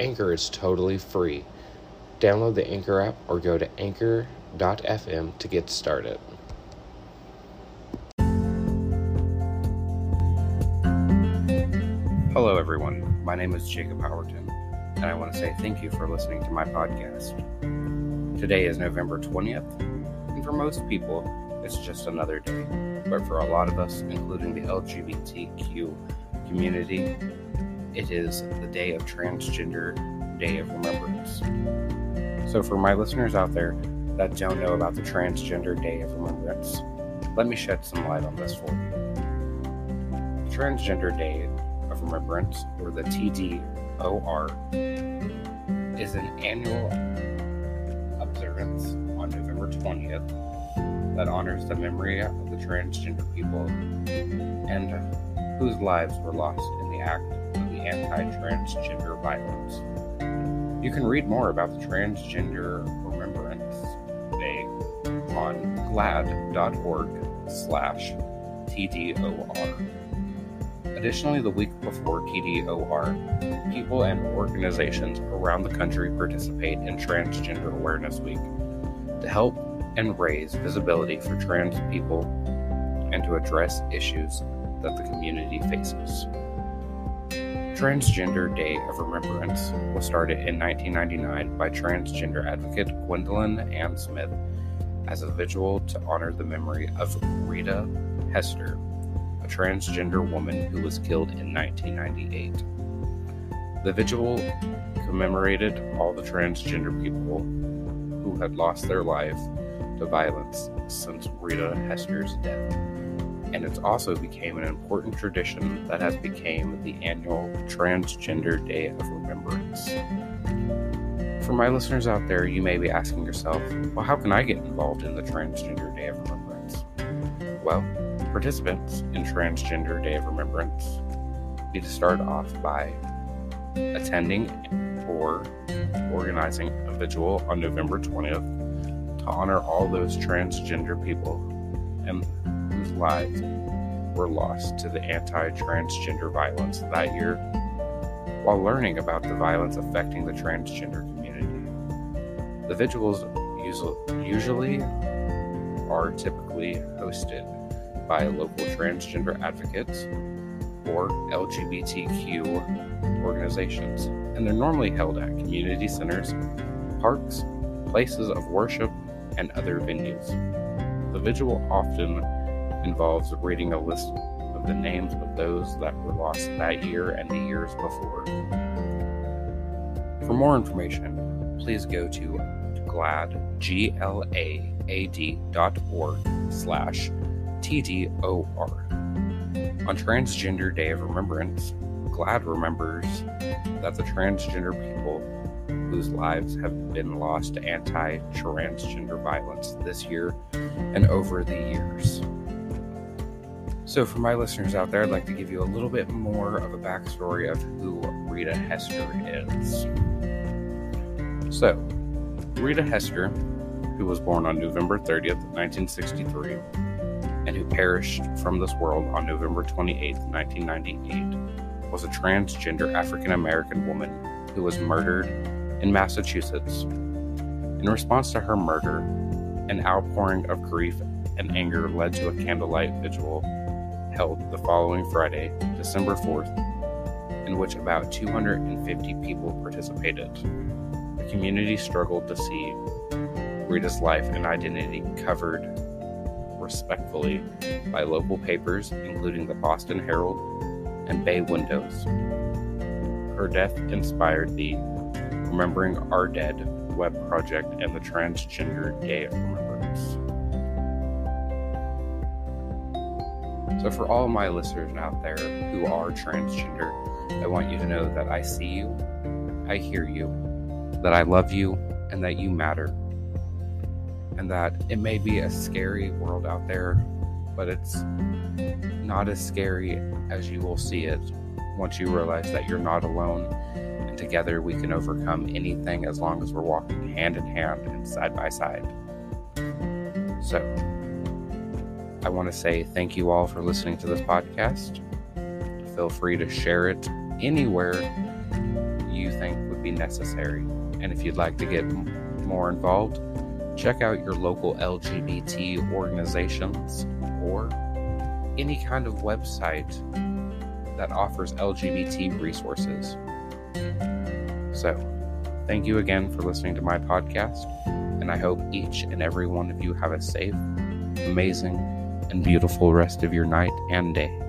Anchor is totally free. Download the Anchor app or go to anchor.fm to get started. Hello, everyone. My name is Jacob Howerton, and I want to say thank you for listening to my podcast. Today is November 20th, and for most people, it's just another day. But for a lot of us, including the LGBTQ community, it is the day of Transgender Day of Remembrance. So, for my listeners out there that don't know about the Transgender Day of Remembrance, let me shed some light on this for you. Transgender Day of Remembrance, or the TDOR, is an annual observance on November 20th that honors the memory of the transgender people and whose lives were lost in the act of anti transgender violence. You can read more about the Transgender Remembrance Day on glaad.org slash TDOR. Additionally, the week before TDOR, people and organizations around the country participate in Transgender Awareness Week to help and raise visibility for trans people and to address issues that the community faces. Transgender Day of Remembrance was started in 1999 by transgender advocate Gwendolyn Ann Smith as a vigil to honor the memory of Rita Hester, a transgender woman who was killed in 1998. The vigil commemorated all the transgender people who had lost their life to violence since Rita Hester's death and it also became an important tradition that has become the annual Transgender Day of Remembrance. For my listeners out there, you may be asking yourself, well, how can I get involved in the Transgender Day of Remembrance? Well, participants in Transgender Day of Remembrance need to start off by attending or organizing a vigil on November 20th to honor all those transgender people and lives were lost to the anti transgender violence that year while learning about the violence affecting the transgender community. The vigils usually are typically hosted by local transgender advocates or LGBTQ organizations, and they're normally held at community centers, parks, places of worship, and other venues. The vigil often involves reading a list of the names of those that were lost that year and the years before. For more information, please go to GLAAD, G-L-A-A-D dot org slash T-D-O-R. On Transgender Day of Remembrance, GLAAD remembers that the transgender people whose lives have been lost to anti transgender violence this year and over the years. So, for my listeners out there, I'd like to give you a little bit more of a backstory of who Rita Hester is. So, Rita Hester, who was born on November 30th, 1963, and who perished from this world on November 28th, 1998, was a transgender African American woman who was murdered in Massachusetts. In response to her murder, an outpouring of grief and anger led to a candlelight vigil held the following Friday, December 4th, in which about 250 people participated. The community struggled to see Rita's life and identity covered respectfully by local papers, including the Boston Herald and Bay Windows. Her death inspired the Remembering Our Dead web project and the Transgender Day of Remembrance. So, for all my listeners out there who are transgender, I want you to know that I see you, I hear you, that I love you, and that you matter. And that it may be a scary world out there, but it's not as scary as you will see it once you realize that you're not alone and together we can overcome anything as long as we're walking hand in hand and side by side. So, I want to say thank you all for listening to this podcast. Feel free to share it anywhere you think would be necessary. And if you'd like to get more involved, check out your local LGBT organizations or any kind of website that offers LGBT resources. So, thank you again for listening to my podcast, and I hope each and every one of you have a safe, amazing, and beautiful rest of your night and day.